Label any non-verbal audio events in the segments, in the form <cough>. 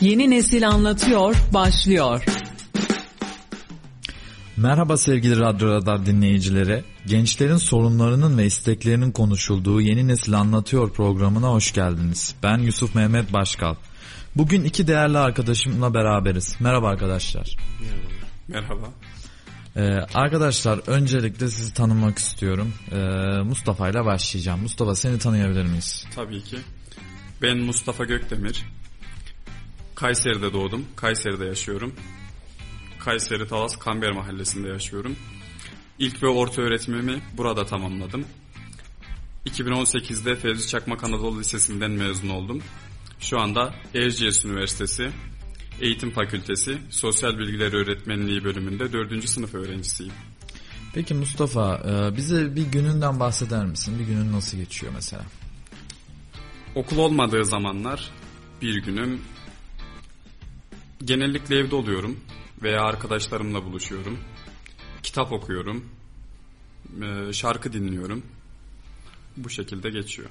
Yeni Nesil Anlatıyor başlıyor. Merhaba sevgili Radyo Radar dinleyicileri. Gençlerin sorunlarının ve isteklerinin konuşulduğu Yeni Nesil Anlatıyor programına hoş geldiniz. Ben Yusuf Mehmet Başkal. Bugün iki değerli arkadaşımla beraberiz. Merhaba arkadaşlar. Merhaba. Ee, arkadaşlar öncelikle sizi tanımak istiyorum. Ee, Mustafa ile başlayacağım. Mustafa seni tanıyabilir miyiz? Tabii ki. Ben Mustafa Gökdemir. Kayseri'de doğdum. Kayseri'de yaşıyorum. Kayseri Talas Kamber Mahallesi'nde yaşıyorum. İlk ve orta öğretimimi burada tamamladım. 2018'de Fevzi Çakmak Anadolu Lisesi'nden mezun oldum. Şu anda Erciyes Üniversitesi Eğitim Fakültesi Sosyal Bilgiler Öğretmenliği bölümünde 4. sınıf öğrencisiyim. Peki Mustafa e, bize bir gününden bahseder misin? Bir günün nasıl geçiyor mesela? Okul olmadığı zamanlar bir günüm genellikle evde oluyorum veya arkadaşlarımla buluşuyorum. Kitap okuyorum. e, Şarkı dinliyorum. Bu şekilde geçiyor.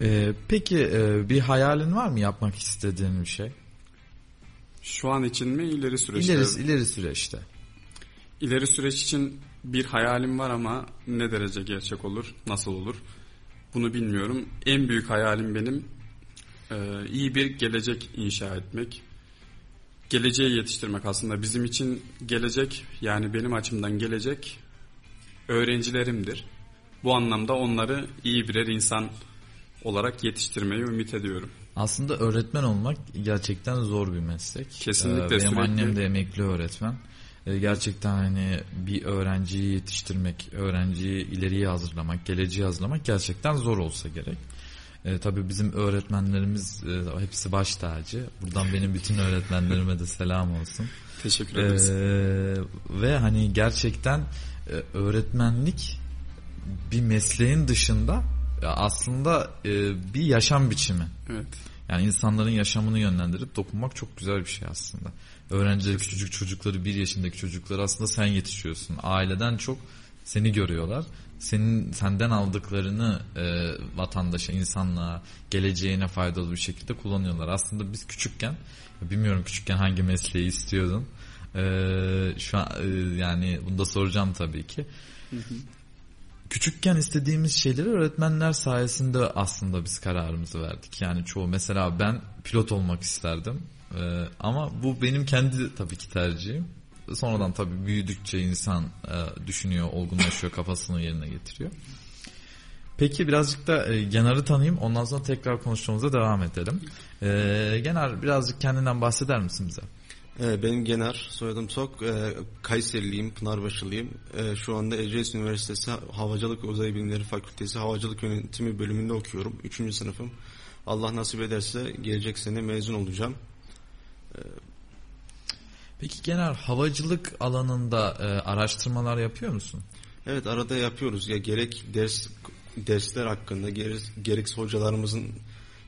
Ee, peki e, bir hayalin var mı yapmak istediğin bir şey? Şu an için mi ileri süreçte? İleri, ileri süreçte. İleri süreç için bir hayalim var ama ne derece gerçek olur, nasıl olur bunu bilmiyorum. En büyük hayalim benim e, iyi bir gelecek inşa etmek. Geleceği yetiştirmek aslında bizim için gelecek yani benim açımdan gelecek öğrencilerimdir. Bu anlamda onları iyi birer insan olarak yetiştirmeyi ümit ediyorum. Aslında öğretmen olmak gerçekten zor bir meslek. Kesinlikle Ee, Benim sürekli- annem de emekli öğretmen. Ee, Gerçekten hani bir öğrenciyi yetiştirmek, öğrenciyi ileriye hazırlamak, geleceği hazırlamak gerçekten zor olsa gerek. Ee, tabii bizim öğretmenlerimiz e, hepsi baş tacı. Buradan benim bütün öğretmenlerime de selam olsun. Teşekkür ederiz. Ee, ve hani gerçekten e, öğretmenlik bir mesleğin dışında e, aslında e, bir yaşam biçimi. evet. Yani insanların yaşamını yönlendirip dokunmak çok güzel bir şey aslında. Öğrencileri, küçücük çocukları, bir yaşındaki çocukları aslında sen yetişiyorsun. Aileden çok seni görüyorlar. Senin senden aldıklarını e, vatandaşa, insanlığa, geleceğine faydalı bir şekilde kullanıyorlar. Aslında biz küçükken, bilmiyorum küçükken hangi mesleği istiyordun. E, şu an e, yani bunu da soracağım tabii ki. Küçükken istediğimiz şeyleri öğretmenler sayesinde aslında biz kararımızı verdik. Yani çoğu mesela ben pilot olmak isterdim. Ee, ama bu benim kendi tabii ki tercihim. Sonradan tabii büyüdükçe insan e, düşünüyor, olgunlaşıyor, kafasını yerine getiriyor. Peki birazcık da e, Genar'ı tanıyayım. Ondan sonra tekrar konuşmamıza devam edelim. E, Genar birazcık kendinden bahseder misin bize? Ee, Benim Gener, soyadım Tok, Ee, Kayseriliyim, Pınarbaşılıyım. Ee, Şu anda Erciyes Üniversitesi Havacılık Uzay Bilimleri Fakültesi Havacılık Yönetimi bölümünde okuyorum. Üçüncü sınıfım. Allah nasip ederse gelecek sene mezun olacağım. Peki Genar havacılık alanında e, araştırmalar yapıyor musun? Evet arada yapıyoruz ya gerek ders dersler hakkında gerek, gerekse hocalarımızın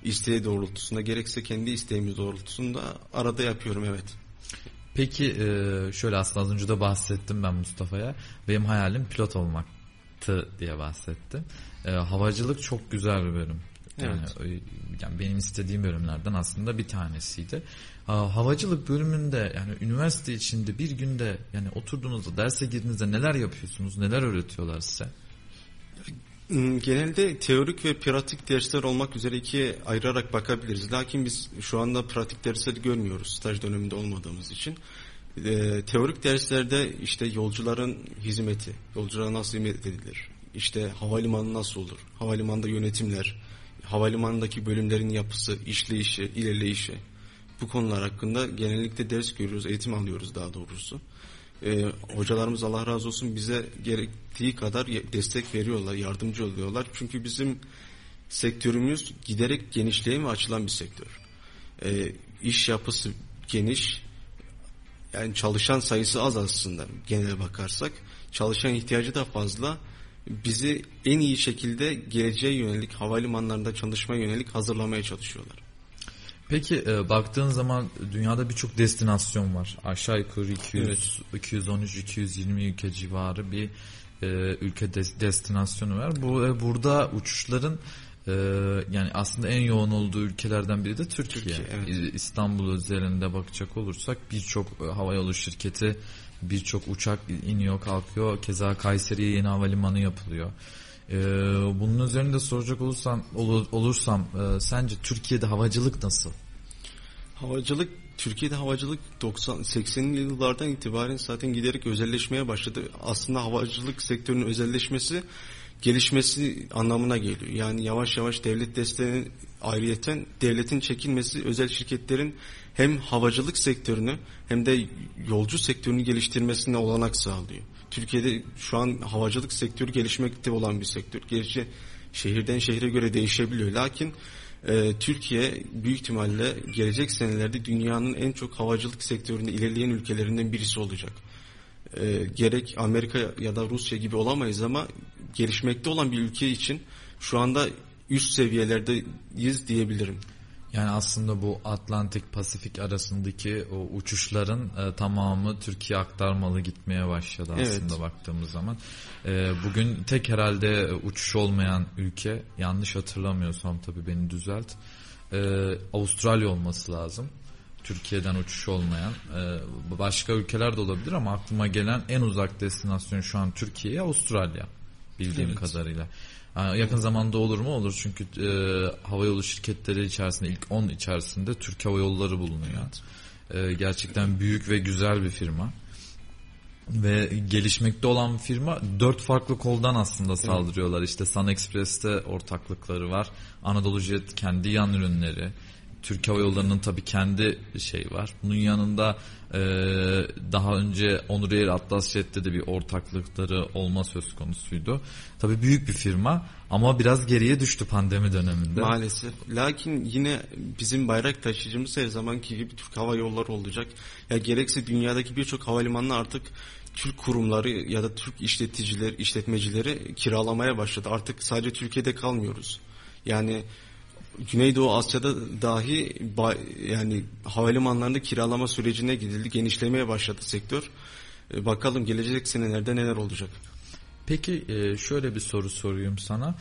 isteği doğrultusunda gerekse kendi isteğimiz doğrultusunda arada yapıyorum evet. Peki e, şöyle aslında az önce de bahsettim ben Mustafa'ya. Benim hayalim pilot olmaktı diye bahsettim. E, havacılık çok güzel bir bölüm. Yani, e, yani benim istediğim bölümlerden aslında bir tanesiydi. Ha, havacılık bölümünde yani üniversite içinde bir günde yani oturduğunuzda derse girdiğinizde neler yapıyorsunuz? Neler öğretiyorlar size? Hmm, Genelde teorik ve pratik dersler olmak üzere ikiye ayırarak bakabiliriz. Lakin biz şu anda pratik dersleri görmüyoruz staj döneminde olmadığımız için. Ee, teorik derslerde işte yolcuların hizmeti, yolculara nasıl hizmet edilir, işte havalimanı nasıl olur, havalimanında yönetimler, havalimanındaki bölümlerin yapısı, işleyişi, ilerleyişi bu konular hakkında genellikle ders görüyoruz, eğitim alıyoruz daha doğrusu. Ee, hocalarımız Allah razı olsun bize gerektiği kadar destek veriyorlar, yardımcı oluyorlar. Çünkü bizim sektörümüz giderek genişleyen ve açılan bir sektör. Ee, iş yapısı geniş, yani çalışan sayısı az aslında genel bakarsak. Çalışan ihtiyacı da fazla. Bizi en iyi şekilde geleceğe yönelik havalimanlarında çalışmaya yönelik hazırlamaya çalışıyorlar. Peki e, baktığın zaman dünyada birçok destinasyon var. Aşağı yukarı 200, Evet. 213, 220 ülke civarı bir e, ülke des- destinasyonu var. Bu e, burada uçuşların Ee, yani aslında en yoğun olduğu ülkelerden biri de Türkiye. Türkiye, evet. İstanbul özelinde bakacak olursak birçok e, havayolu şirketi, birçok uçak iniyor kalkıyor. Keza Kayseri'ye yeni havalimanı yapılıyor. Ee, bunun üzerinde soracak olursam olur- olursam e, sence Türkiye'de havacılık nasıl? Havacılık Türkiye'de havacılık 90 80'li yıllardan itibaren zaten giderek özelleşmeye başladı. Aslında havacılık sektörünün özelleşmesi gelişmesi anlamına geliyor. Yani yavaş yavaş devlet desteğinin ayrıyeten devletin çekilmesi özel şirketlerin hem havacılık sektörünü hem de yolcu sektörünü geliştirmesine olanak sağlıyor. Türkiye'de şu an havacılık sektörü gelişmekte olan bir sektör. Gerçi şehirden şehre göre değişebiliyor. Lakin e, Türkiye büyük ihtimalle gelecek senelerde dünyanın en çok havacılık sektöründe ilerleyen ülkelerinden birisi olacak. E, gerek Amerika ya da Rusya gibi olamayız ama gelişmekte olan bir ülke için şu anda üst seviyelerdeyiz diyebilirim. Yani aslında bu Atlantik Pasifik arasındaki o uçuşların e, tamamı Türkiye aktarmalı gitmeye başladı aslında Evet. baktığımız zaman. E, bugün tek herhalde uçuş olmayan ülke yanlış hatırlamıyorsam tabii beni düzelt. E, Avustralya olması lazım. Türkiye'den uçuş olmayan e, başka ülkeler de olabilir ama aklıma gelen en uzak destinasyon şu an Türkiye Avustralya bildiğim Evet. kadarıyla. Yakın zamanda olur mu? Olur çünkü e, havayolu şirketleri içerisinde ilk 10 içerisinde Türk Hava Yolları bulunuyor. E, gerçekten büyük ve güzel bir firma. Ve gelişmekte olan bir firma dört farklı koldan aslında saldırıyorlar. İşte Sun Express'te ortaklıkları var. Anadolu Jet kendi yan ürünleri. Türk Hava Yolları'nın tabii kendi şey var. Bunun yanında e, daha önce Onur Air Atlas Jet'te de bir ortaklıkları olma söz konusuydu. Tabii büyük bir firma ama biraz geriye düştü pandemi döneminde. Maalesef. Lakin yine bizim bayrak taşıyıcımız her zamanki gibi Türk Hava Yolları olacak. Ya gerekse dünyadaki birçok havalimanına artık Türk kurumları ya da Türk işleticiler, işletmecileri kiralamaya başladı. Artık sadece Türkiye'de kalmıyoruz. Yani Güneydoğu Asya'da dahi yani havalimanlarında kiralama sürecine gidildi. Genişlemeye başladı sektör. E, Bakalım gelecek senelerde neler olacak. Peki e, şöyle bir soru sorayım sana.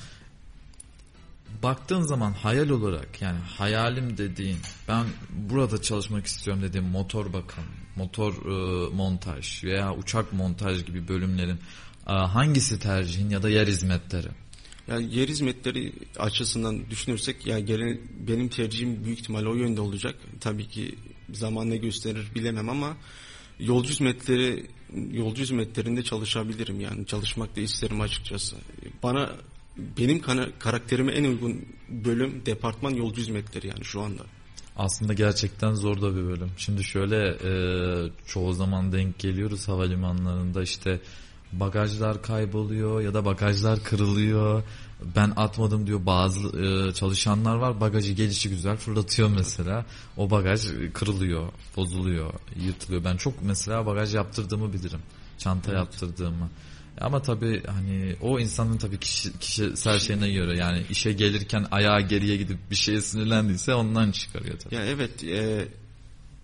Baktığın zaman hayal olarak yani hayalim dediğin ben burada çalışmak istiyorum dediğin motor bakım, motor e, montaj veya uçak montaj gibi bölümlerin hangisi tercihin ya da yer hizmetleri? Yani yer hizmetleri açısından düşünürsek ya gene benim tercihim büyük ihtimalle o yönde olacak. Tabii ki zaman ne gösterir bilemem ama yolcu hizmetleri yolcu hizmetlerinde çalışabilirim yani çalışmak da isterim açıkçası. Bana benim karakterime en uygun bölüm departman yolcu hizmetleri yani şu anda. Aslında gerçekten zor da bir bölüm. Şimdi şöyle e, çoğu zaman denk geliyoruz havalimanlarında işte bagajlar kayboluyor ya da bagajlar kırılıyor. Ben atmadım diyor bazı e, çalışanlar var bagajı gelişi güzel fırlatıyor mesela. O bagaj kırılıyor, bozuluyor, yırtılıyor. Ben çok mesela bagaj yaptırdığımı bilirim. Çanta yaptırdığımı. Ama tabii hani o insanın tabii kişi, kişisel şeyine göre yani işe gelirken ayağa geriye gidip bir şeye sinirlendiyse ondan çıkarıyor tabii. Ya evet e,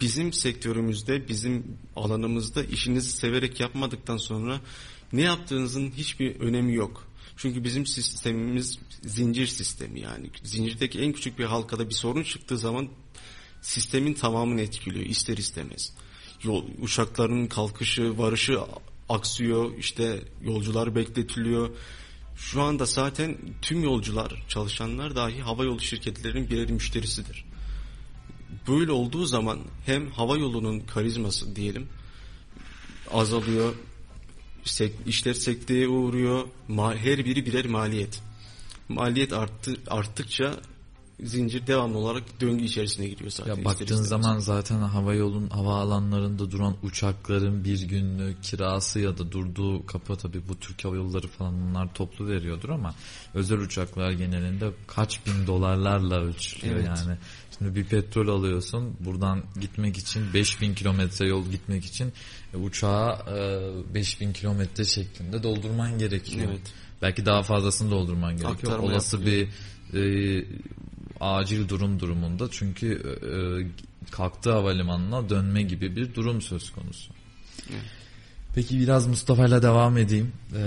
bizim sektörümüzde bizim alanımızda işinizi severek yapmadıktan sonra ne yaptığınızın hiçbir önemi yok. Çünkü bizim sistemimiz zincir sistemi yani zincirdeki en küçük bir halkada bir sorun çıktığı zaman sistemin tamamını etkiliyor ister istemez. Yol, uçakların kalkışı, varışı aksıyor, işte yolcular bekletiliyor. Şu anda zaten tüm yolcular, çalışanlar dahi havayolu şirketlerinin birer müşterisidir. Böyle olduğu zaman hem hava yolunun karizması diyelim azalıyor, sek- işler sekteye uğruyor, ma- her biri birer maliyet. Maliyet arttı, arttıkça zincir devamlı olarak döngü içerisine giriyor zaten. Ya baktığın zaman zaten hava yolun havaalanlarında duran uçakların bir günlük kirası ya da durduğu kapı tabii bu Türk Hava Yolları falan bunlar toplu veriyordur ama özel uçaklar genelinde kaç bin dolarlarla ölçülüyor Evet. yani. Şimdi bir petrol alıyorsun buradan gitmek için 5000 kilometre yol gitmek için e, uçağı e, 5000 kilometre şeklinde doldurman gerekiyor. Evet. Belki daha fazlasını doldurman gerekiyor. Aktarma Olası bir e, acil durum durumunda çünkü e, kalktığı havalimanına dönme gibi bir durum söz konusu. Peki biraz Mustafa ile devam edeyim. Ee,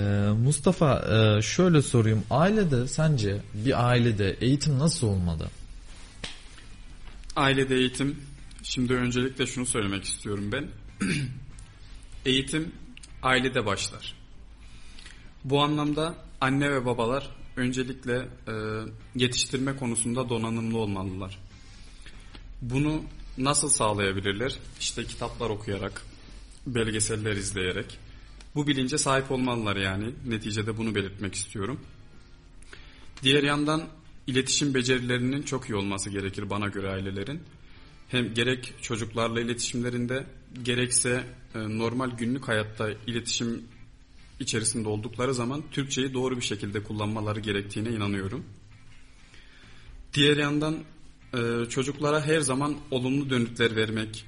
Mustafa e, şöyle sorayım. Ailede sence bir ailede eğitim nasıl olmalı? Ailede eğitim, şimdi öncelikle şunu söylemek istiyorum ben. <clears throat> eğitim ailede başlar. Bu anlamda anne ve babalar öncelikle e, yetiştirme konusunda donanımlı olmalılar. Bunu nasıl sağlayabilirler? İşte kitaplar okuyarak, belgeseller izleyerek. Bu bilince sahip olmalılar yani. Neticede bunu belirtmek istiyorum. Diğer yandan iletişim becerilerinin çok iyi olması gerekir bana göre ailelerin. Hem gerek çocuklarla iletişimlerinde gerekse e, normal günlük hayatta iletişim içerisinde oldukları zaman Türkçeyi doğru bir şekilde kullanmaları gerektiğine inanıyorum. Diğer yandan e, çocuklara her zaman olumlu dönütler vermek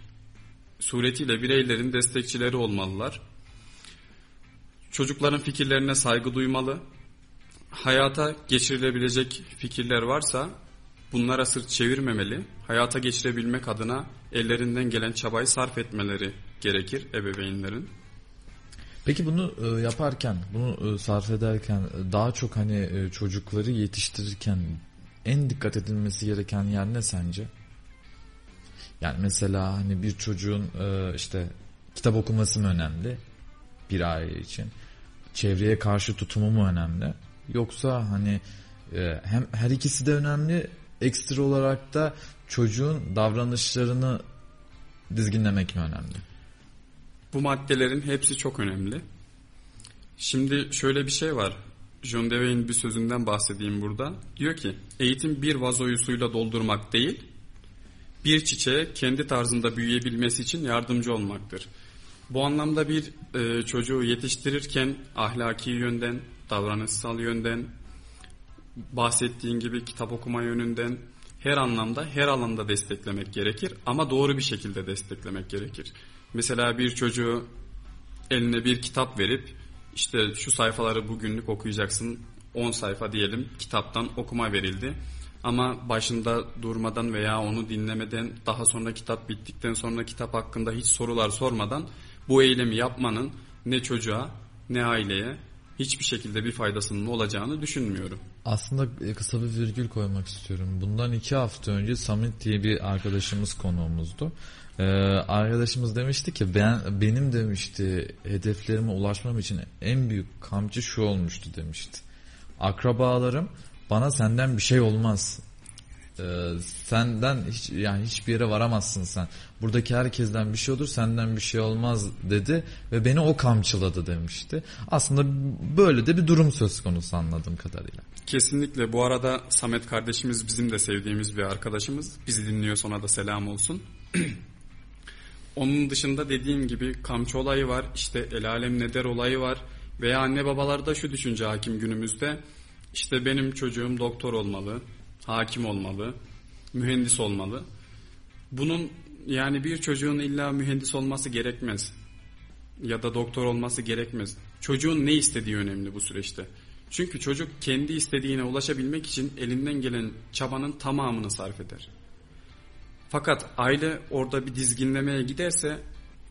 suretiyle bireylerin destekçileri olmalılar. Çocukların fikirlerine saygı duymalı. Hayata geçirilebilecek fikirler varsa bunlara sırt çevirmemeli. Hayata geçirebilmek adına ellerinden gelen çabayı sarf etmeleri gerekir ebeveynlerin. Peki bunu e, yaparken, bunu e, sarf ederken daha çok hani çocukları yetiştirirken en dikkat edilmesi gereken yer ne sence? Yani mesela hani bir çocuğun e, işte kitap okuması mı önemli bir aile için? Çevreye karşı tutumu mu önemli? Yoksa hani e, hem her ikisi de önemli ekstra olarak da çocuğun davranışlarını dizginlemek mi önemli? Bu maddelerin hepsi çok önemli. Şimdi şöyle bir şey var. John Dewey'in bir sözünden bahsedeyim burada. Diyor ki eğitim bir vazoyu suyla doldurmak değil, bir çiçeğe kendi tarzında büyüyebilmesi için yardımcı olmaktır. Bu anlamda bir e, çocuğu yetiştirirken ahlaki yönden, davranışsal yönden, bahsettiğin gibi kitap okuma yönünden her anlamda, her alanda desteklemek gerekir ama doğru bir şekilde desteklemek gerekir. Mesela bir çocuğu eline bir kitap verip işte şu sayfaları bugünlük okuyacaksın 10 sayfa diyelim kitaptan okuma verildi. Ama başında durmadan veya onu dinlemeden daha sonra kitap bittikten sonra kitap hakkında hiç sorular sormadan bu eylemi yapmanın ne çocuğa ne aileye hiçbir şekilde bir faydasının olacağını düşünmüyorum. Aslında e, kısa bir virgül koymak istiyorum. Bundan iki hafta önce Samet diye bir arkadaşımız konuğumuzdu. Ee, arkadaşımız demişti ki ben benim demişti hedeflerime ulaşmam için en büyük kamçı şu olmuştu demişti. Akrabalarım bana senden bir şey olmaz. Ee, senden hiç yani hiçbir yere varamazsın sen. Buradaki herkesten bir şey olur, senden bir şey olmaz dedi ve beni o kamçıladı demişti. Aslında böyle de bir durum söz konusu anladığım kadarıyla. Kesinlikle bu arada Samet kardeşimiz bizim de sevdiğimiz bir arkadaşımız. Bizi dinliyor ona da selam olsun. <clears throat> Onun dışında dediğim gibi kamçı olayı var, işte el alem ne der olayı var veya anne babalarda şu düşünce hakim günümüzde. İşte benim çocuğum doktor olmalı, hakim olmalı, mühendis olmalı. Bunun yani bir çocuğun illa mühendis olması gerekmez ya da doktor olması gerekmez. Çocuğun ne istediği önemli bu süreçte. Çünkü çocuk kendi istediğine ulaşabilmek için elinden gelen çabanın tamamını sarf eder. Fakat aile orada bir dizginlemeye giderse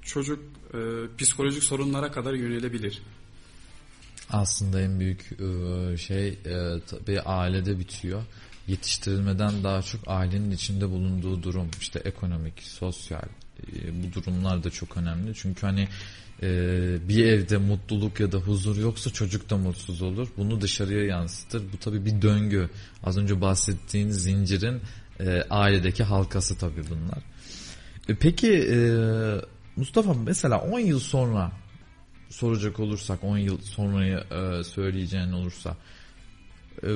çocuk e, psikolojik sorunlara kadar yönelebilir. Aslında en büyük e, şey e, tabii ailede bitiyor. Yetiştirilmeden daha çok ailenin içinde bulunduğu durum işte ekonomik, sosyal e, bu durumlar da çok önemli. Çünkü hani bir evde mutluluk ya da huzur yoksa çocuk da mutsuz olur. Bunu dışarıya yansıtır. Bu tabii bir döngü. Az önce bahsettiğin zincirin ailedeki halkası tabii bunlar. Peki Mustafa mesela 10 yıl sonra soracak olursak 10 yıl sonrayı e, söyleyeceğin olursa e,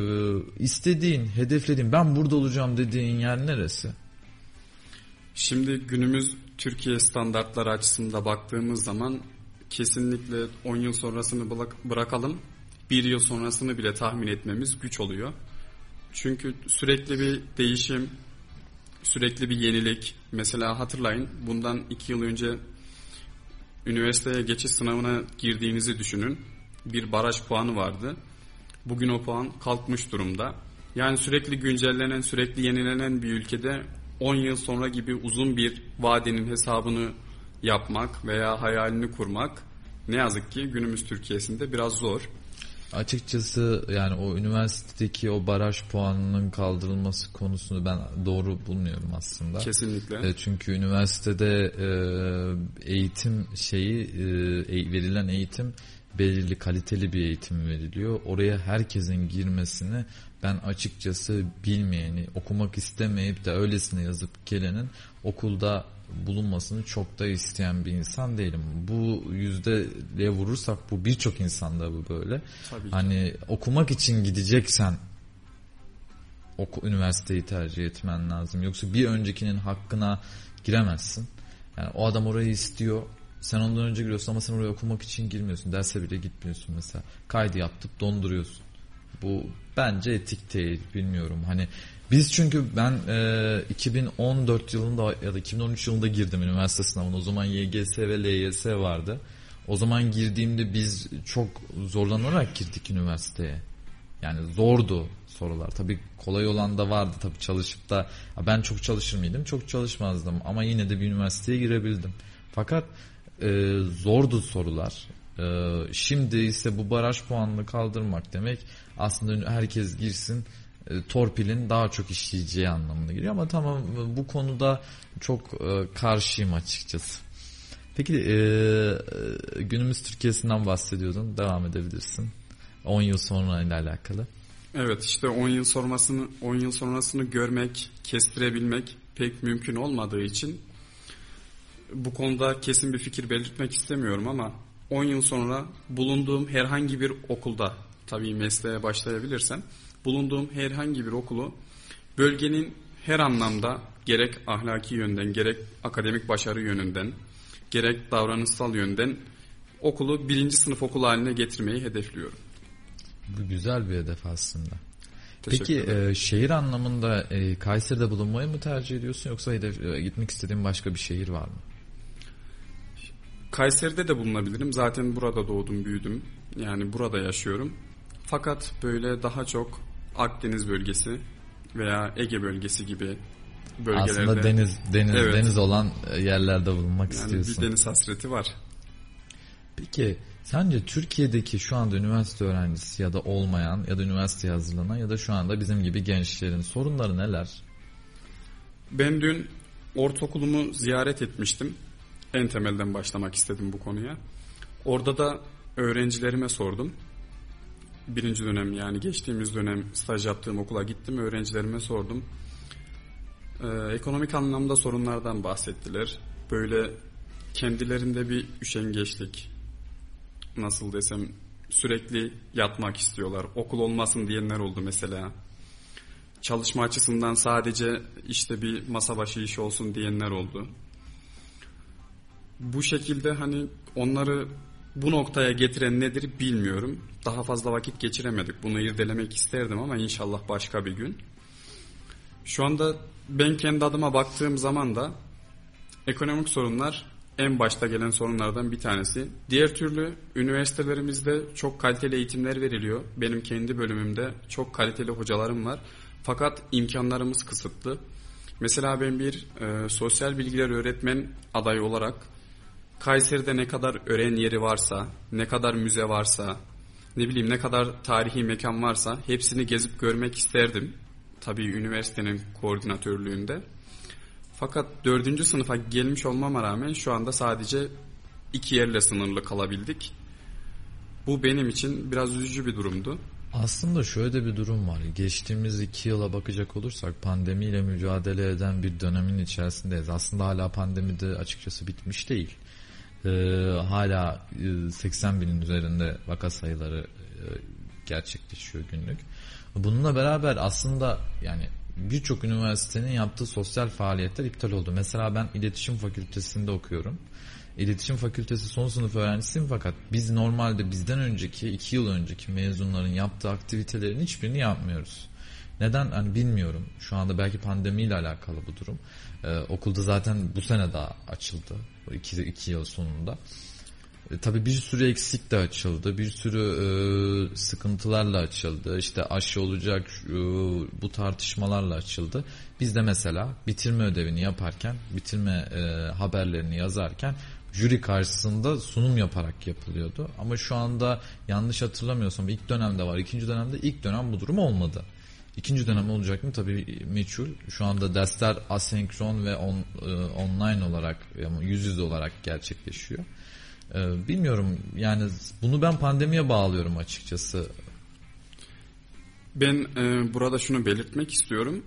istediğin, hedeflediğin ben burada olacağım dediğin yer neresi? Şimdi günümüz Türkiye standartları açısında baktığımız zaman kesinlikle 10 yıl sonrasını bırakalım. Bir yıl sonrasını bile tahmin etmemiz güç oluyor. Çünkü sürekli bir değişim, sürekli bir yenilik. Mesela hatırlayın bundan 2 yıl önce üniversiteye geçiş sınavına girdiğinizi düşünün. Bir baraj puanı vardı. Bugün o puan kalkmış durumda. Yani sürekli güncellenen, sürekli yenilenen bir ülkede 10 yıl sonra gibi uzun bir vadenin hesabını yapmak veya hayalini kurmak ne yazık ki günümüz Türkiye'sinde biraz zor. Açıkçası yani o üniversitedeki o baraj puanının kaldırılması konusunu ben doğru bulmuyorum aslında. Kesinlikle. E, çünkü üniversitede e, eğitim şeyi e, verilen eğitim belirli kaliteli bir eğitim veriliyor. Oraya herkesin girmesini ben açıkçası bilmeyeni, okumak istemeyip de öylesine yazıp gelenin okulda bulunmasını çok da isteyen bir insan değilim. Bu yüzdeye vurursak bu birçok insanda bu böyle. Tabii. Hani okumak için gideceksen oku, üniversiteyi tercih etmen lazım. Yoksa bir öncekinin hakkına giremezsin. Yani o adam orayı istiyor. Sen ondan önce giriyorsun ama sen oraya okumak için girmiyorsun. Derse bile gitmiyorsun mesela. Kaydı yaptıp donduruyorsun. Bu bence etik değil. Bilmiyorum. Hani biz çünkü ben e, 2014 yılında ya da 2013 yılında girdim üniversite sınavına. O zaman YGS ve LYS vardı. O zaman girdiğimde biz çok zorlanarak girdik üniversiteye. Yani zordu sorular. Tabii kolay olan da vardı tabii çalışıp da ben çok çalışır mıydım? Çok çalışmazdım ama yine de bir üniversiteye girebildim. Fakat e, zordu sorular. E, şimdi ise bu baraj puanını kaldırmak demek aslında herkes girsin torpilin daha çok işleyeceği anlamına geliyor ama tamam bu konuda çok e, karşıyım açıkçası. Peki e, günümüz Türkiye'sinden bahsediyordun. Devam edebilirsin. 10 yıl sonra ile alakalı. Evet işte 10 yıl sonrasını 10 yıl sonrasını görmek, kestirebilmek pek mümkün olmadığı için bu konuda kesin bir fikir belirtmek istemiyorum ama 10 yıl sonra bulunduğum herhangi bir okulda tabii mesleğe başlayabilirsem bulunduğum herhangi bir okulu bölgenin her anlamda gerek ahlaki yönden gerek akademik başarı yönünden gerek davranışsal yönden okulu birinci sınıf okul haline getirmeyi hedefliyorum. Bu güzel bir hedef aslında. Peki e, şehir anlamında e, Kayseri'de bulunmayı mı tercih ediyorsun yoksa hedef, e, gitmek istediğin başka bir şehir var mı? Kayseri'de de bulunabilirim. Zaten burada doğdum, büyüdüm. Yani burada yaşıyorum. Fakat böyle daha çok Akdeniz bölgesi veya Ege bölgesi gibi bölgelerde Aslında deniz deniz Evet. deniz olan e, yerlerde bulunmak yani istiyorsun. bir deniz hasreti var. Peki sence Türkiye'deki şu anda üniversite öğrencisi ya da olmayan ya da üniversiteye hazırlanan ya da şu anda bizim gibi gençlerin sorunları neler? Ben dün ortaokulumu ziyaret etmiştim. En temelden başlamak istedim bu konuya. Orada da öğrencilerime sordum. Birinci dönem yani geçtiğimiz dönem staj yaptığım okula gittim. Öğrencilerime sordum. Ee, ekonomik anlamda sorunlardan bahsettiler. Böyle kendilerinde bir üşengeçlik, nasıl desem sürekli yatmak istiyorlar. Okul olmasın diyenler oldu mesela çalışma açısından sadece işte bir masa başı iş olsun diyenler oldu. Bu şekilde hani onları bu noktaya getiren nedir bilmiyorum. Daha fazla vakit geçiremedik. Bunu irdelemek isterdim ama inşallah başka bir gün. Şu anda ben kendi adıma baktığım zaman da ekonomik sorunlar en başta gelen sorunlardan bir tanesi. Diğer türlü üniversitelerimizde çok kaliteli eğitimler veriliyor. Benim kendi bölümümde çok kaliteli hocalarım var. Fakat imkanlarımız kısıtlı. Mesela ben bir e, sosyal bilgiler öğretmen adayı olarak Kayseri'de ne kadar öğren yeri varsa, ne kadar müze varsa, ne bileyim ne kadar tarihi mekan varsa hepsini gezip görmek isterdim. Tabii üniversitenin koordinatörlüğünde. Fakat dördüncü sınıfa gelmiş olmama rağmen şu anda sadece iki yerle sınırlı kalabildik. Bu benim için biraz üzücü bir durumdu. Aslında şöyle de bir durum var. Geçtiğimiz iki yıla bakacak olursak pandemiyle mücadele eden bir dönemin içerisindeyiz. Aslında hala pandemi de açıkçası bitmiş değil. Ee, hala e, 80 binin üzerinde vaka sayıları e, gerçekleşiyor günlük. Bununla beraber aslında yani birçok üniversitenin yaptığı sosyal faaliyetler iptal oldu. Mesela ben iletişim fakültesinde okuyorum. İletişim fakültesi son sınıf öğrencisiyim fakat biz normalde bizden önceki iki yıl önceki mezunların yaptığı aktivitelerin hiçbirini yapmıyoruz. Neden hani bilmiyorum. Şu anda belki pandemiyle alakalı bu durum. Ee, okulda zaten bu sene daha açıldı. Bu iki, iki yıl sonunda. E, tabii bir sürü eksik de açıldı. Bir sürü e, sıkıntılarla açıldı. İşte aşı olacak e, bu tartışmalarla açıldı. Biz de mesela bitirme ödevini yaparken, bitirme e, haberlerini yazarken jüri karşısında sunum yaparak yapılıyordu. Ama şu anda yanlış hatırlamıyorsam ilk dönemde var. ikinci dönemde ilk dönem bu durum olmadı. İkinci dönem olacak mı tabii meçhul. Şu anda dersler asenkron ve on, e, online olarak yüz yüze olarak gerçekleşiyor. E, bilmiyorum yani bunu ben pandemiye bağlıyorum açıkçası. Ben e, burada şunu belirtmek istiyorum.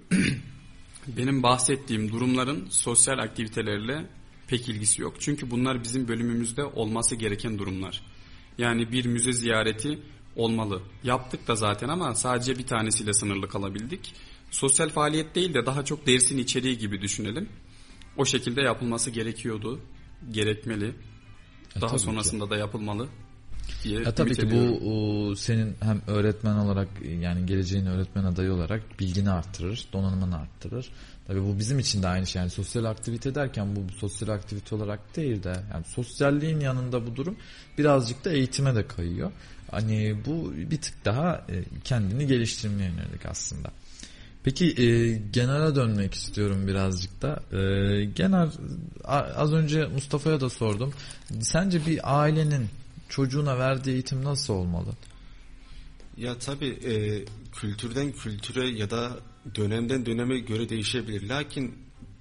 <clears throat> Benim bahsettiğim durumların sosyal aktivitelerle pek ilgisi yok. Çünkü bunlar bizim bölümümüzde olması gereken durumlar. Yani bir müze ziyareti olmalı. Yaptık da zaten ama sadece bir tanesiyle sınırlı kalabildik. Sosyal faaliyet değil de daha çok dersin içeriği gibi düşünelim. O şekilde yapılması gerekiyordu. Gerekmeli. E, daha tabii sonrasında da yapılmalı diye Ya tabii ümit ki bu o, senin hem öğretmen olarak yani geleceğin öğretmen adayı olarak bilgini arttırır, donanımını arttırır. Tabii bu bizim için de aynı şey. Yani sosyal aktivite derken bu sosyal aktivite olarak değil de yani sosyalliğin yanında bu durum birazcık da eğitime de kayıyor. Hani bu bir tık daha e, kendini geliştirmeye yönelik aslında. Peki e, genele dönmek istiyorum birazcık da. E, genel az önce Mustafa'ya da sordum. Sence bir ailenin çocuğuna verdiği eğitim nasıl olmalı? Ya tabii e, kültürden kültüre ya da dönemden döneme göre değişebilir. Lakin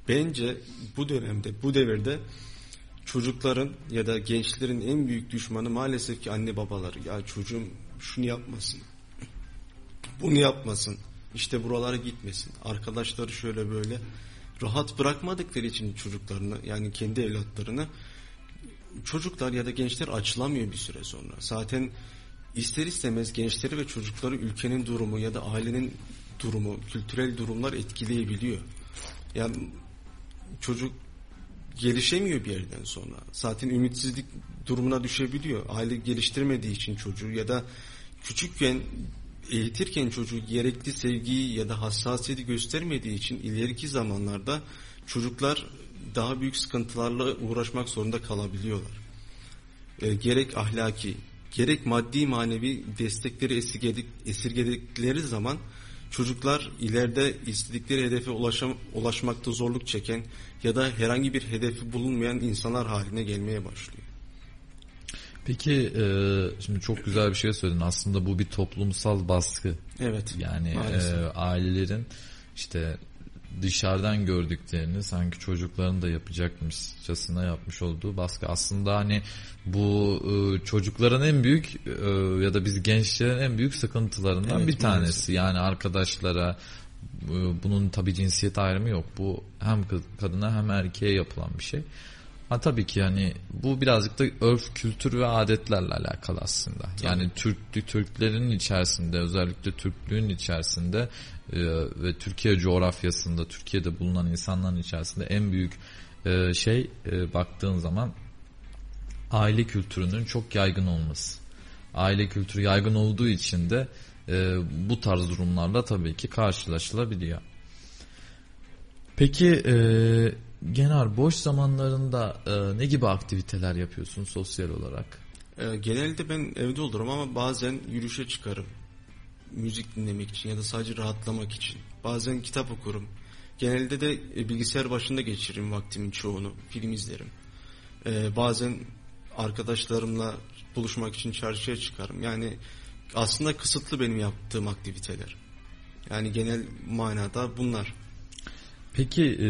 bence bu dönemde, bu devirde çocukların ya da gençlerin en büyük düşmanı maalesef ki anne babaları. Ya çocuğum şunu yapmasın, bunu yapmasın, işte buralara gitmesin, arkadaşları şöyle böyle rahat bırakmadıkları için çocuklarını yani kendi evlatlarını çocuklar ya da gençler açılamıyor bir süre sonra. Zaten ister istemez gençleri ve çocukları ülkenin durumu ya da ailenin durumu, kültürel durumlar etkileyebiliyor. Yani çocuk gelişemiyor bir yerden sonra. Zaten ümitsizlik durumuna düşebiliyor. Aile geliştirmediği için çocuğu ya da küçükken eğitirken çocuğu gerekli sevgiyi ya da hassasiyeti göstermediği için ileriki zamanlarda çocuklar daha büyük sıkıntılarla uğraşmak zorunda kalabiliyorlar. E, gerek ahlaki, gerek maddi manevi destekleri esirgedik, esirgedikleri zaman çocuklar ileride istedikleri hedefe ulaşam, ulaşmakta zorluk çeken ya da herhangi bir hedefi bulunmayan insanlar haline gelmeye başlıyor. Peki e, şimdi çok güzel bir şey söyledin. Aslında bu bir toplumsal baskı. Evet. Yani maalesef. e, ailelerin işte dışarıdan gördüklerini sanki çocukların da yapacakmışçasına yapmış olduğu baskı. Aslında hani bu e, çocukların en büyük e, ya da biz gençlerin en büyük sıkıntılarından Evet, bir tanesi. Yani arkadaşlara e, bunun tabi cinsiyet ayrımı yok. Bu hem kadına hem erkeğe yapılan bir şey. Ha tabii ki yani bu birazcık da örf, kültür ve adetlerle alakalı aslında. Yani Türk Türklerin içerisinde özellikle Türklüğün içerisinde e, ve Türkiye coğrafyasında Türkiye'de bulunan insanların içerisinde en büyük e, şey e, baktığın zaman aile kültürünün çok yaygın olması. Aile kültürü yaygın olduğu için de e, bu tarz durumlarla tabii ki karşılaşılabiliyor. Peki e, Genar boş zamanlarında e, ne gibi aktiviteler yapıyorsun sosyal olarak? E, genelde ben evde olurum ama bazen yürüyüşe çıkarım. Müzik dinlemek için ya da sadece rahatlamak için. Bazen kitap okurum. Genelde de e, bilgisayar başında geçiririm vaktimin çoğunu. Film izlerim. E, bazen arkadaşlarımla buluşmak için çarşıya çıkarım. Yani aslında kısıtlı benim yaptığım aktiviteler. Yani genel manada bunlar. Peki e,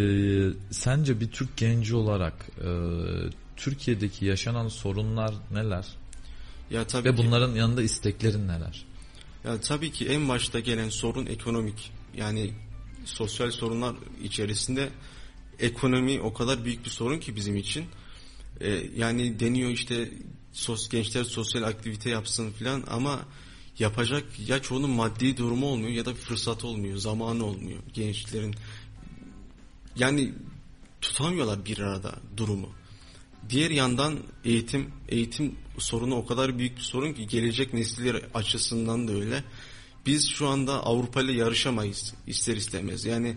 sence bir Türk genci olarak e, Türkiye'deki yaşanan sorunlar neler? Ya tabii Ve ki- bunların yanında isteklerin neler? Ya tabii ki en başta gelen sorun ekonomik. Yani sosyal sorunlar içerisinde ekonomi o kadar büyük bir sorun ki bizim için. Ee, yani deniyor işte sos, gençler sosyal aktivite yapsın filan ama yapacak ya çoğunun maddi durumu olmuyor ya da fırsat olmuyor, zamanı olmuyor gençlerin. Yani tutamıyorlar bir arada durumu. Diğer yandan eğitim eğitim sorunu o kadar büyük bir sorun ki gelecek nesiller açısından da öyle. Biz şu anda Avrupa ile yarışamayız ister istemez. Yani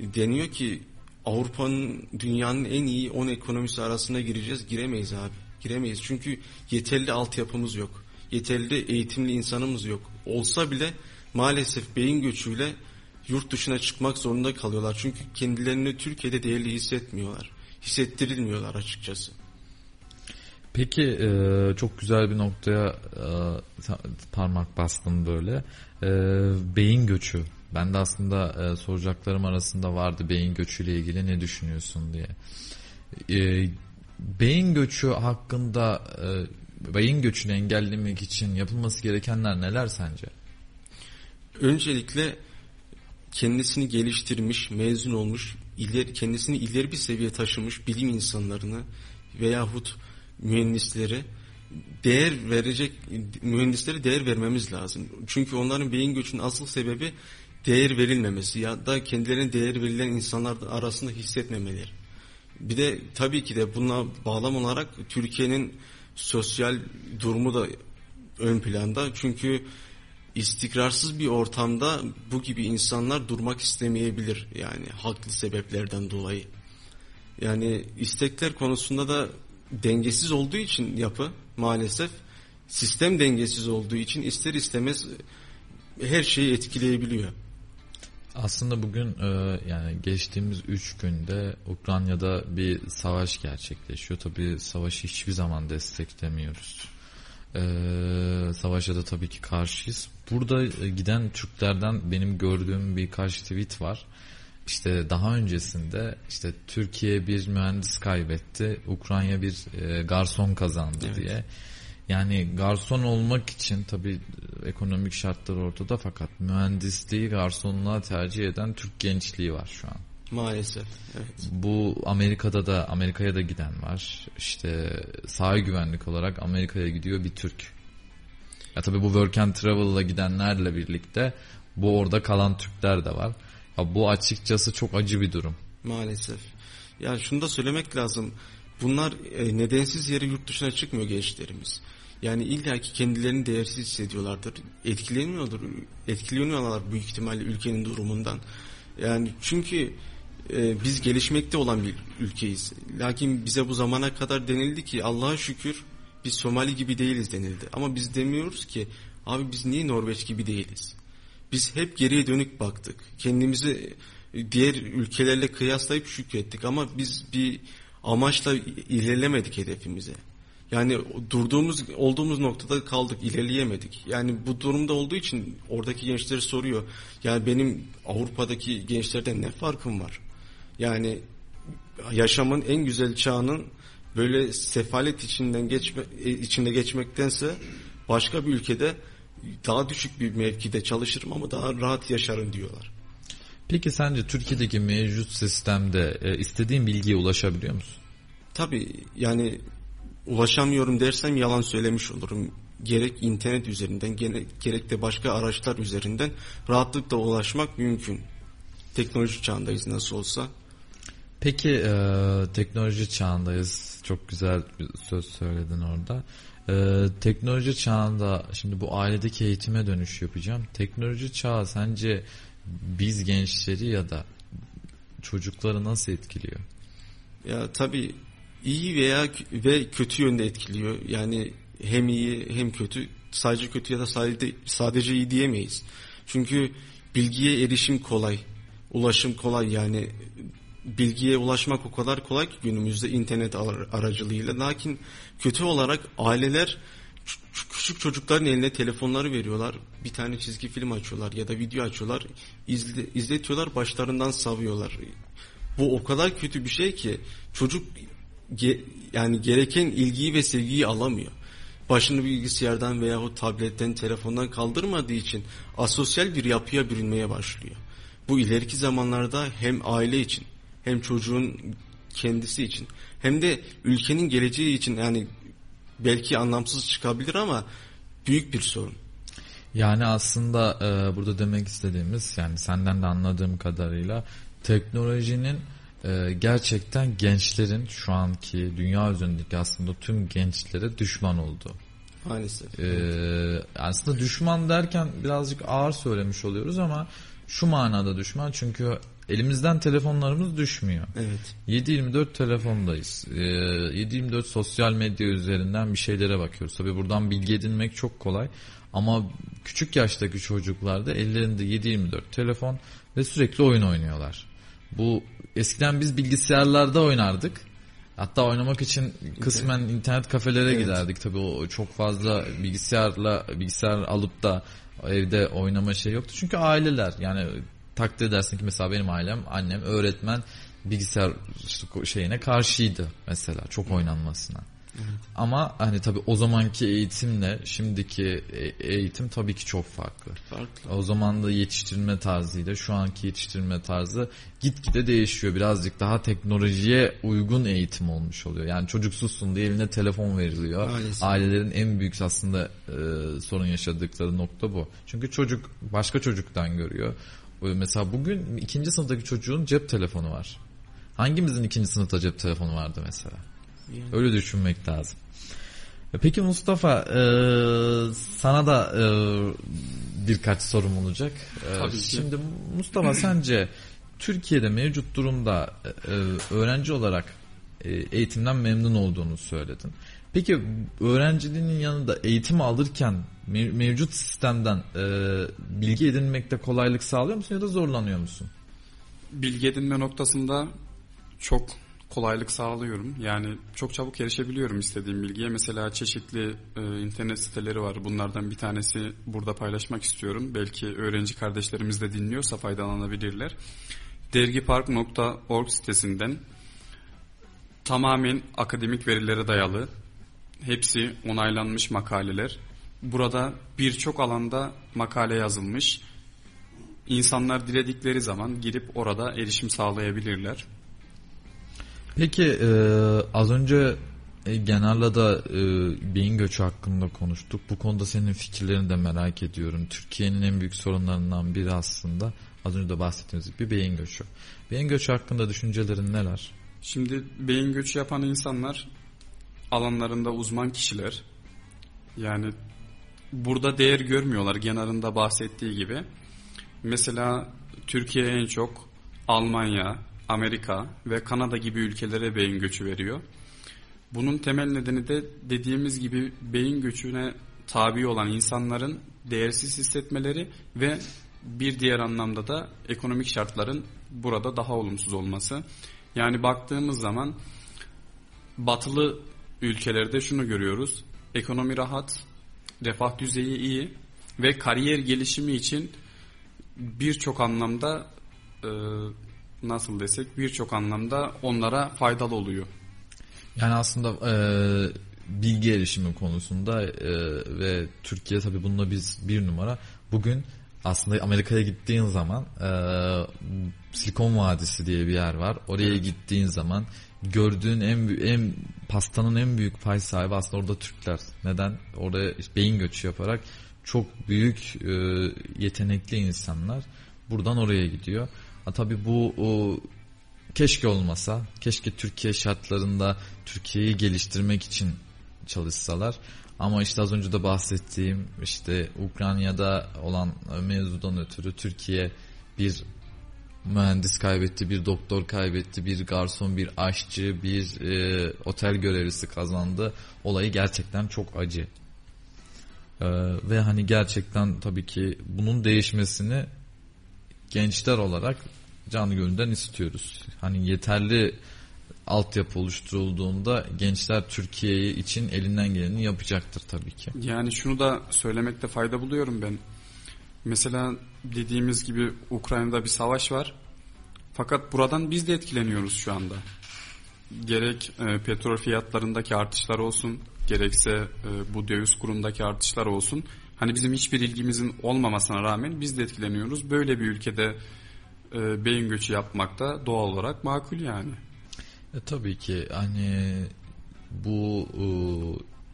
deniyor ki Avrupa'nın dünyanın en iyi 10 ekonomisi arasına gireceğiz. Giremeyiz abi. Giremeyiz. Çünkü yeterli altyapımız yok. Yeterli eğitimli insanımız yok. Olsa bile maalesef beyin göçüyle yurt dışına çıkmak zorunda kalıyorlar. Çünkü kendilerini Türkiye'de değerli hissetmiyorlar. Hissettirilmiyorlar açıkçası. Peki e, çok güzel bir noktaya e, parmak bastım böyle. E, beyin göçü. Ben de aslında e, soracaklarım arasında vardı beyin göçüyle ilgili ne düşünüyorsun diye. E, beyin göçü hakkında e, beyin göçünü engellemek için yapılması gerekenler neler sence? Öncelikle kendisini geliştirmiş, mezun olmuş, ileri, kendisini ileri bir seviye taşımış bilim insanlarını veyahut mühendisleri değer verecek mühendislere değer vermemiz lazım. Çünkü onların beyin göçünün asıl sebebi değer verilmemesi ya da kendilerine değer verilen insanlar arasında hissetmemeleri. Bir de tabii ki de buna bağlam olarak Türkiye'nin sosyal durumu da ön planda. Çünkü istikrarsız bir ortamda bu gibi insanlar durmak istemeyebilir. Yani haklı sebeplerden dolayı. Yani istekler konusunda da dengesiz olduğu için yapı maalesef sistem dengesiz olduğu için ister istemez her şeyi etkileyebiliyor. Aslında bugün e, yani geçtiğimiz üç günde Ukrayna'da bir savaş gerçekleşiyor. Tabii savaşı hiçbir zaman desteklemiyoruz. E, savaşa da tabii ki karşıyız. Burada e, giden Türklerden benim gördüğüm birkaç tweet var. İşte daha öncesinde işte Türkiye bir mühendis kaybetti, Ukrayna bir e, garson kazandı evet. diye. Yani garson olmak için tabi ekonomik şartlar ortada fakat mühendisliği garsonluğa tercih eden Türk gençliği var şu an. Maalesef. Evet. Bu Amerika'da da Amerika'ya da giden var. İşte sahil güvenlik olarak Amerika'ya gidiyor bir Türk. Ya tabii bu work and travel'la gidenlerle birlikte bu orada kalan Türkler de var. Ya bu açıkçası çok acı bir durum. Maalesef. Ya şunu da söylemek lazım. Bunlar e, nedensiz yere yurt dışına çıkmıyor gençlerimiz. Yani illaki kendilerini değersiz hissediyorlardır. Etkileniyordur. Etkileniyorlar büyük ihtimalle ülkenin durumundan. Yani çünkü e, biz gelişmekte olan bir ülkeyiz. Lakin bize bu zamana kadar denildi ki Allah'a şükür biz Somali gibi değiliz denildi. Ama biz demiyoruz ki abi biz niye Norveç gibi değiliz? Biz hep geriye dönük baktık. Kendimizi diğer ülkelerle kıyaslayıp şükrettik ama biz bir amaçla ilerlemedik hedefimize. Yani durduğumuz olduğumuz noktada kaldık, ilerleyemedik. Yani bu durumda olduğu için oradaki gençleri soruyor. Yani benim Avrupa'daki gençlerden ne farkım var? Yani yaşamın en güzel çağının böyle sefalet içinden geçme e, içinde geçmektense başka bir ülkede daha düşük bir mevkide çalışırım ama daha rahat yaşarım diyorlar. Peki sence Türkiye'deki mevcut sistemde e, istediğin bilgiye ulaşabiliyor musun? Tabii yani ulaşamıyorum dersem yalan söylemiş olurum. Gerek internet üzerinden gerek de başka araçlar üzerinden rahatlıkla ulaşmak mümkün. Teknoloji çağındayız nasıl olsa. Peki e, teknoloji çağındayız. Çok güzel bir söz söyledin orada. E, teknoloji çağında şimdi bu ailedeki eğitime dönüş yapacağım. Teknoloji çağı sence biz gençleri ya da çocukları nasıl etkiliyor? Ya tabii iyi veya ve kötü yönde etkiliyor. Yani hem iyi hem kötü. Sadece kötü ya da sadece, sadece iyi diyemeyiz. Çünkü bilgiye erişim kolay. Ulaşım kolay yani bilgiye ulaşmak o kadar kolay ki günümüzde internet aracılığıyla. Lakin kötü olarak aileler küçük çocukların eline telefonları veriyorlar. Bir tane çizgi film açıyorlar ya da video açıyorlar. İzle, izletiyorlar başlarından savuyorlar. Bu o kadar kötü bir şey ki çocuk ge, yani gereken ilgiyi ve sevgiyi alamıyor. Başını bilgisayardan veya tabletten, telefondan kaldırmadığı için asosyal bir yapıya bürünmeye başlıyor. Bu ileriki zamanlarda hem aile için hem çocuğun kendisi için hem de ülkenin geleceği için yani belki anlamsız çıkabilir ama büyük bir sorun. Yani aslında e, burada demek istediğimiz yani senden de anladığım kadarıyla teknolojinin e, gerçekten gençlerin şu anki dünya üzerindeki aslında tüm gençlere düşman oldu. Maalesef. E, aslında düşman derken birazcık ağır söylemiş oluyoruz ama şu manada düşman çünkü elimizden telefonlarımız düşmüyor. Evet. 7-24 telefondayız. Ee, 7-24 sosyal medya üzerinden bir şeylere bakıyoruz. Tabi buradan bilgi edinmek çok kolay. Ama küçük yaştaki çocuklarda ellerinde 7-24 telefon ve sürekli oyun oynuyorlar. Bu eskiden biz bilgisayarlarda oynardık. Hatta oynamak için kısmen internet kafelere Evet. giderdik. Tabii o çok fazla bilgisayarla bilgisayar alıp da evde oynama şey yoktu. Çünkü aileler yani takdir edersin ki mesela benim ailem, annem öğretmen bilgisayar şeyine karşıydı mesela çok oynanmasına. Ama hani tabii o zamanki eğitimle şimdiki e- eğitim tabii ki çok farklı. Farklı. O zaman da yetiştirme tarzıyla şu anki yetiştirme tarzı gitgide değişiyor. Birazcık daha teknolojiye uygun eğitim olmuş oluyor. Yani çocuksuzsun diye eline telefon veriliyor. Maalesef. Ailelerin en büyük aslında e, sorun yaşadıkları nokta bu. Çünkü çocuk başka çocuktan görüyor. Mesela bugün ikinci sınıftaki çocuğun cep telefonu var. Hangimizin ikinci sınıfta cep telefonu vardı mesela? Yani. Öyle düşünmek lazım. E, Peki Mustafa e, sana da e, birkaç sorum olacak. E, Tabii ki. Şimdi Mustafa sence Türkiye'de mevcut durumda e, öğrenci olarak e, eğitimden memnun olduğunu söyledin. Peki öğrenciliğinin yanında eğitim alırken mevcut sistemden e, bilgi edinmekte kolaylık sağlıyor musun ya da zorlanıyor musun? Bilgi edinme noktasında çok kolaylık sağlıyorum. Yani çok çabuk erişebiliyorum istediğim bilgiye. Mesela çeşitli e, internet siteleri var. Bunlardan bir tanesi burada paylaşmak istiyorum. Belki öğrenci kardeşlerimiz de dinliyorsa faydalanabilirler. Dergipark.org sitesinden tamamen akademik verilere dayalı. Hepsi onaylanmış makaleler. Burada birçok alanda makale yazılmış. İnsanlar diledikleri zaman girip orada erişim sağlayabilirler. Peki e, az önce e, Genel'le e, beyin göçü hakkında konuştuk. Bu konuda senin fikirlerini de merak ediyorum. Türkiye'nin en büyük sorunlarından biri aslında az önce de bahsettiğimiz gibi beyin göçü. Beyin göçü hakkında düşüncelerin neler? Şimdi beyin göçü yapan insanlar alanlarında uzman kişiler. Yani burada değer görmüyorlar genelinde bahsettiği gibi. Mesela Türkiye en çok Almanya, Amerika ve Kanada gibi ülkelere beyin göçü veriyor. Bunun temel nedeni de dediğimiz gibi beyin göçüne tabi olan insanların değersiz hissetmeleri ve bir diğer anlamda da ekonomik şartların burada daha olumsuz olması. Yani baktığımız zaman batılı ülkelerde şunu görüyoruz. Ekonomi rahat, refah düzeyi iyi ve kariyer gelişimi için birçok anlamda e, nasıl desek birçok anlamda onlara faydalı oluyor. Yani aslında e, bilgi erişimi konusunda e, ve Türkiye tabii bununla biz bir numara. Bugün aslında Amerika'ya gittiğin zaman e, Silikon Vadisi diye bir yer var. Oraya gittiğin zaman gördüğün en en pastanın en büyük pay sahibi aslında orada Türkler. Neden? Oraya beyin göçü yaparak çok büyük e, yetenekli insanlar buradan oraya gidiyor. Ha, tabii bu o, keşke olmasa, keşke Türkiye şartlarında Türkiye'yi geliştirmek için çalışsalar. Ama işte az önce de bahsettiğim işte Ukrayna'da olan mevzudan ötürü Türkiye bir mühendis kaybetti, bir doktor kaybetti, bir garson, bir aşçı, bir e, otel görevlisi kazandı. Olayı gerçekten çok acı. Ee, ve hani gerçekten tabii ki bunun değişmesini gençler olarak canı gönülden istiyoruz. Hani yeterli altyapı oluşturulduğunda gençler Türkiye için elinden geleni yapacaktır tabii ki. Yani şunu da söylemekte fayda buluyorum ben. Mesela dediğimiz gibi Ukrayna'da bir savaş var. Fakat buradan biz de etkileniyoruz şu anda. Gerek e, petrol fiyatlarındaki artışlar olsun, gerekse e, bu döviz kurundaki artışlar olsun. Hani bizim hiçbir ilgimizin olmamasına rağmen biz de etkileniyoruz. Böyle bir ülkede e, beyin göçü yapmak da doğal olarak makul yani. E, tabii ki hani bu e,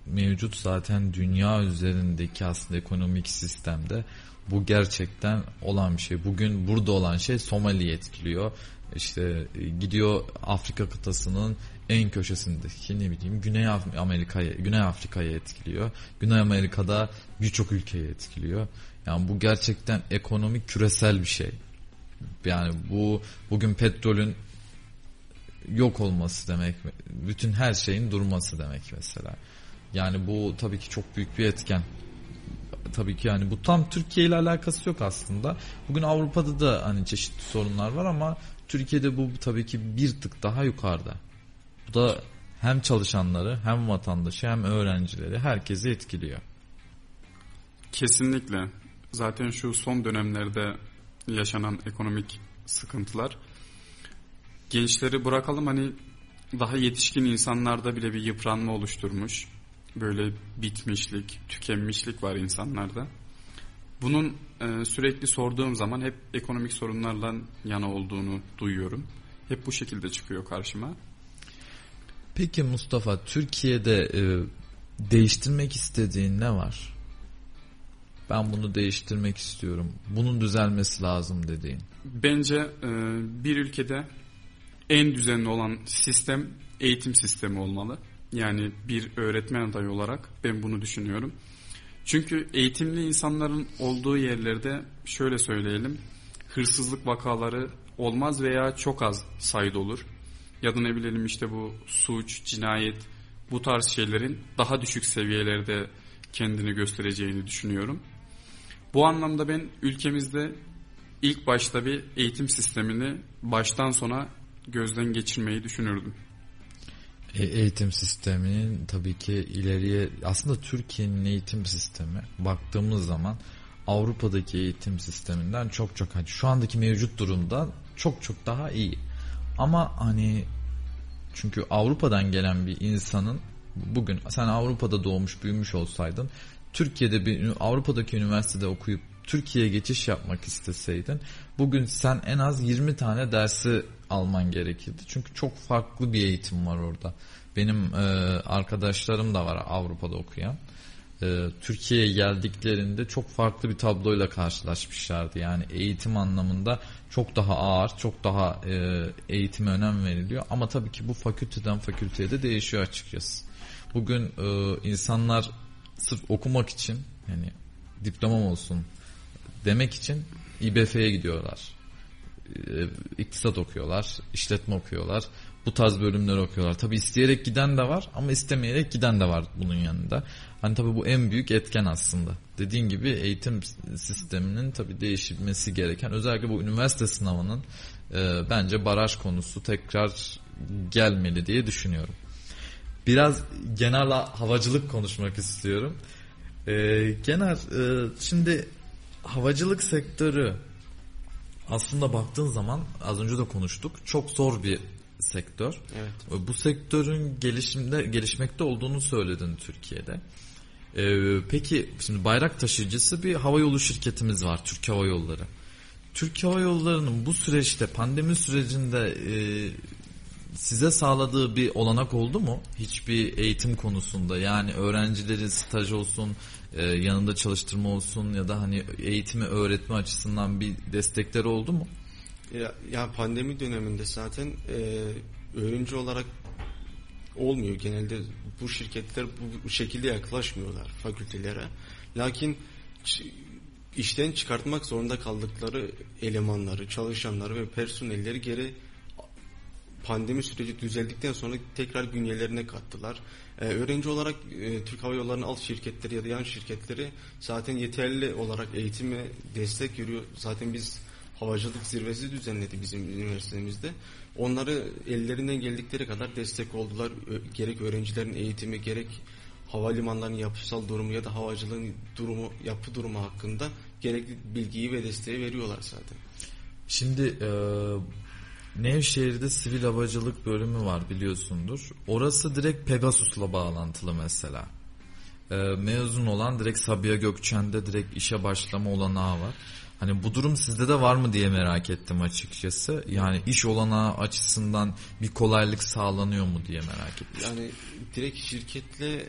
mevcut zaten dünya üzerindeki aslında ekonomik sistemde bu gerçekten olan bir şey. Bugün burada olan şey Somali'yi etkiliyor. İşte e, gidiyor Afrika kıtasının en köşesindeki ne bileyim Güney Amerika'ya, Güney Afrika'ya etkiliyor. Güney Amerika'da birçok ülkeyi etkiliyor. Yani bu gerçekten ekonomik küresel bir şey. Yani bu bugün petrolün yok olması demek. Bütün her şeyin durması demek mesela. Yani bu tabii ki çok büyük bir etken. Tabii ki yani bu tam Türkiye ile alakası yok aslında. Bugün Avrupa'da da hani çeşitli sorunlar var ama Türkiye'de bu tabii ki bir tık daha yukarıda. Bu da hem çalışanları hem vatandaşı hem öğrencileri herkesi etkiliyor. Kesinlikle. Zaten şu son dönemlerde yaşanan ekonomik sıkıntılar gençleri bırakalım hani daha yetişkin insanlarda bile bir yıpranma oluşturmuş. Böyle bitmişlik, tükenmişlik var insanlarda. Bunun e, sürekli sorduğum zaman hep ekonomik sorunlarla yana olduğunu duyuyorum. Hep bu şekilde çıkıyor karşıma. Peki Mustafa Türkiye'de e, değiştirmek istediğin ne var? Ben bunu değiştirmek istiyorum. Bunun düzelmesi lazım dediğin. Bence e, bir ülkede en düzenli olan sistem eğitim sistemi olmalı. Yani bir öğretmen adayı olarak ben bunu düşünüyorum. Çünkü eğitimli insanların olduğu yerlerde şöyle söyleyelim hırsızlık vakaları olmaz veya çok az sayıda olur. Ya da ne bilelim işte bu suç, cinayet bu tarz şeylerin daha düşük seviyelerde kendini göstereceğini düşünüyorum. Bu anlamda ben ülkemizde ilk başta bir eğitim sistemini baştan sona gözden geçirmeyi düşünürdüm. E, eğitim sisteminin tabii ki ileriye aslında Türkiye'nin eğitim sistemi baktığımız zaman Avrupa'daki eğitim sisteminden çok çok hani şu andaki mevcut durumda çok çok daha iyi. Ama hani çünkü Avrupa'dan gelen bir insanın bugün sen Avrupa'da doğmuş büyümüş olsaydın Türkiye'de bir Avrupa'daki üniversitede okuyup Türkiye'ye geçiş yapmak isteseydin bugün sen en az 20 tane dersi alman gerekirdi. Çünkü çok farklı bir eğitim var orada. Benim e, arkadaşlarım da var Avrupa'da okuyan. E, Türkiye'ye geldiklerinde çok farklı bir tabloyla karşılaşmışlardı. Yani eğitim anlamında çok daha ağır, çok daha e, eğitime önem veriliyor. Ama tabii ki bu fakülteden fakülteye de değişiyor açıkçası. Bugün e, insanlar sırf okumak için yani diplomam olsun demek için İBF'ye gidiyorlar. E, iktisat okuyorlar, işletme okuyorlar. Bu tarz bölümler okuyorlar. Tabi isteyerek giden de var ama istemeyerek giden de var bunun yanında. Hani tabi bu en büyük etken aslında. Dediğin gibi eğitim sisteminin tabi değişilmesi gereken özellikle bu üniversite sınavının e, bence baraj konusu tekrar gelmeli diye düşünüyorum. Biraz genel havacılık konuşmak istiyorum. E, genel e, şimdi havacılık sektörü aslında baktığın zaman az önce de konuştuk çok zor bir sektör. Evet. Bu sektörün gelişimde gelişmekte olduğunu söyledin Türkiye'de. Ee, peki şimdi bayrak taşıyıcısı bir hava yolu şirketimiz var Türk Hava Yolları. Türk Hava Yolları'nın bu süreçte pandemi sürecinde e, size sağladığı bir olanak oldu mu? Hiçbir eğitim konusunda yani öğrencileri staj olsun, e, yanında çalıştırma olsun ya da hani eğitimi öğretme açısından bir destekleri oldu mu? Ya, ya pandemi döneminde zaten e, öğrenci olarak olmuyor genelde bu şirketler bu, şekilde yaklaşmıyorlar fakültelere. Lakin işten çıkartmak zorunda kaldıkları elemanları, çalışanları ve personelleri geri pandemi süreci düzeldikten sonra tekrar günyelerine kattılar. Ee, öğrenci olarak e, Türk Hava Yolları'nın alt şirketleri ya da yan şirketleri zaten yeterli olarak eğitime destek görüyor. Zaten biz havacılık zirvesi düzenledi bizim üniversitemizde. Onları ellerinden geldikleri kadar destek oldular. Gerek öğrencilerin eğitimi gerek havalimanlarının yapısal durumu ya da havacılığın durumu, yapı durumu hakkında gerekli bilgiyi ve desteği veriyorlar zaten. Şimdi e, Nevşehir'de sivil havacılık bölümü var biliyorsundur. Orası direkt Pegasus'la bağlantılı mesela. E, mezun olan direkt Sabiha Gökçen'de direkt işe başlama olanağı var. Hani bu durum sizde de var mı diye merak ettim açıkçası. Yani iş olanağı açısından bir kolaylık sağlanıyor mu diye merak ettim. Yani direkt şirketle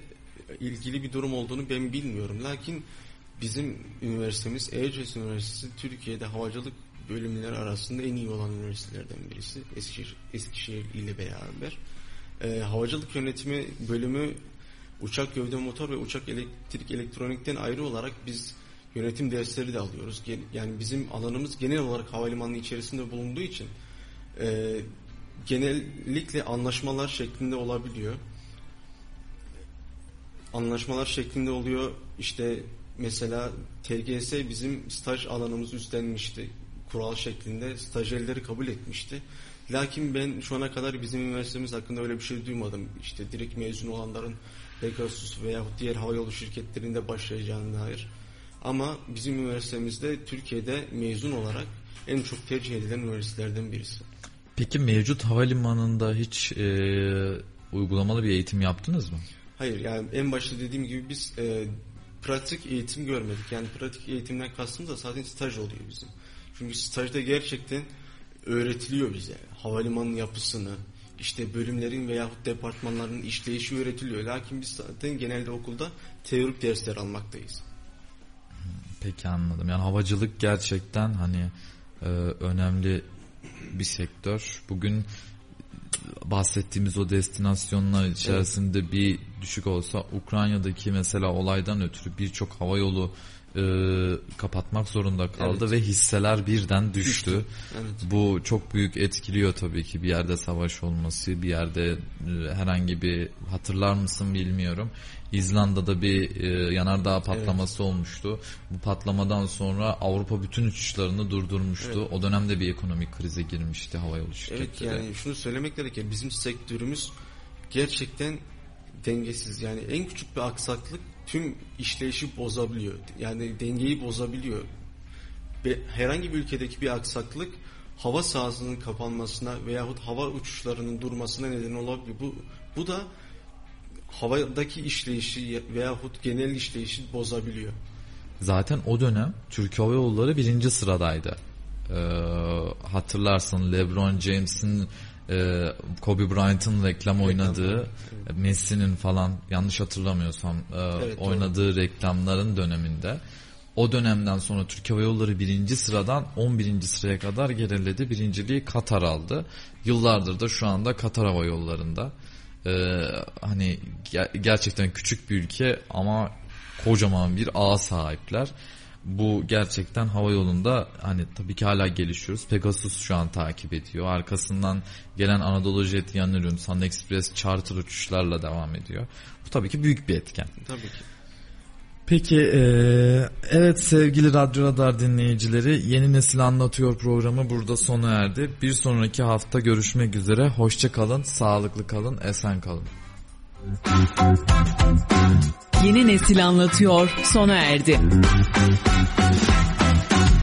ilgili bir durum olduğunu ben bilmiyorum. Lakin bizim üniversitemiz Erciyes Üniversitesi Türkiye'de havacılık bölümleri arasında en iyi olan üniversitelerden birisi. Eskişehir, Eskişehir ile beraber. Ee, havacılık yönetimi bölümü uçak gövde motor ve uçak elektrik elektronikten ayrı olarak biz yönetim dersleri de alıyoruz. Yani bizim alanımız genel olarak havalimanı içerisinde bulunduğu için e, genellikle anlaşmalar şeklinde olabiliyor. Anlaşmalar şeklinde oluyor. İşte mesela TGS bizim staj alanımızı üstlenmişti. Kural şeklinde stajyerleri kabul etmişti. Lakin ben şu ana kadar bizim üniversitemiz hakkında öyle bir şey duymadım. İşte direkt mezun olanların Pegasus veya diğer havayolu şirketlerinde başlayacağına dair. Ama bizim üniversitemizde Türkiye'de mezun olarak en çok tercih edilen üniversitelerden birisi. Peki mevcut havalimanında hiç e, uygulamalı bir eğitim yaptınız mı? Hayır yani en başta dediğim gibi biz e, pratik eğitim görmedik. Yani pratik eğitimden kastımız da zaten staj oluyor bizim. Çünkü stajda gerçekten öğretiliyor bize. Havalimanının yapısını, işte bölümlerin veyahut departmanların işleyişi öğretiliyor. Lakin biz zaten genelde okulda teorik dersler almaktayız. Peki anladım. Yani havacılık gerçekten hani e, önemli bir sektör. Bugün bahsettiğimiz o destinasyonlar içerisinde evet. bir düşük olsa Ukrayna'daki mesela olaydan ötürü birçok hava yolu e, kapatmak zorunda kaldı evet. ve hisseler birden düştü. Evet. Bu çok büyük etkiliyor tabii ki bir yerde savaş olması, bir yerde e, herhangi bir hatırlar mısın bilmiyorum. İzlanda'da bir e, yanardağ patlaması evet. olmuştu. Bu patlamadan sonra Avrupa bütün uçuşlarını durdurmuştu. Evet. O dönemde bir ekonomik krize girmişti havayolu şirketleri. Evet yani şunu söylemek gerekir. Bizim sektörümüz gerçekten dengesiz. Yani en küçük bir aksaklık tüm işleyişi bozabiliyor. Yani dengeyi bozabiliyor. Ve herhangi bir ülkedeki bir aksaklık hava sahasının kapanmasına veyahut hava uçuşlarının durmasına neden olabiliyor. Bu, bu da havadaki işleyişi veyahut genel işleyişi bozabiliyor. Zaten o dönem Türk Hava Yolları birinci sıradaydı. Ee, hatırlarsın LeBron James'in e, Kobe Bryant'ın reklam oynadığı. Messi'nin falan yanlış hatırlamıyorsam e, evet, oynadığı doğru. reklamların döneminde o dönemden sonra Türk Hava Yolları birinci sıradan 11. sıraya kadar geriledi. Birinciliği Katar aldı. Yıllardır da şu anda Katar Hava Yolları'nda. Ee, hani ger- gerçekten küçük bir ülke ama kocaman bir ağ sahipler bu gerçekten hava yolunda hani tabii ki hala gelişiyoruz. Pegasus şu an takip ediyor. Arkasından gelen Anadolu Jet Yanürün, Sun Express charter uçuşlarla devam ediyor. Bu tabii ki büyük bir etken. Tabii ki. Peki e, evet sevgili Radyo Radar dinleyicileri Yeni Nesil Anlatıyor programı burada sona erdi. Bir sonraki hafta görüşmek üzere. Hoşça kalın, sağlıklı kalın, esen kalın. Yeni Nesil Anlatıyor sona erdi.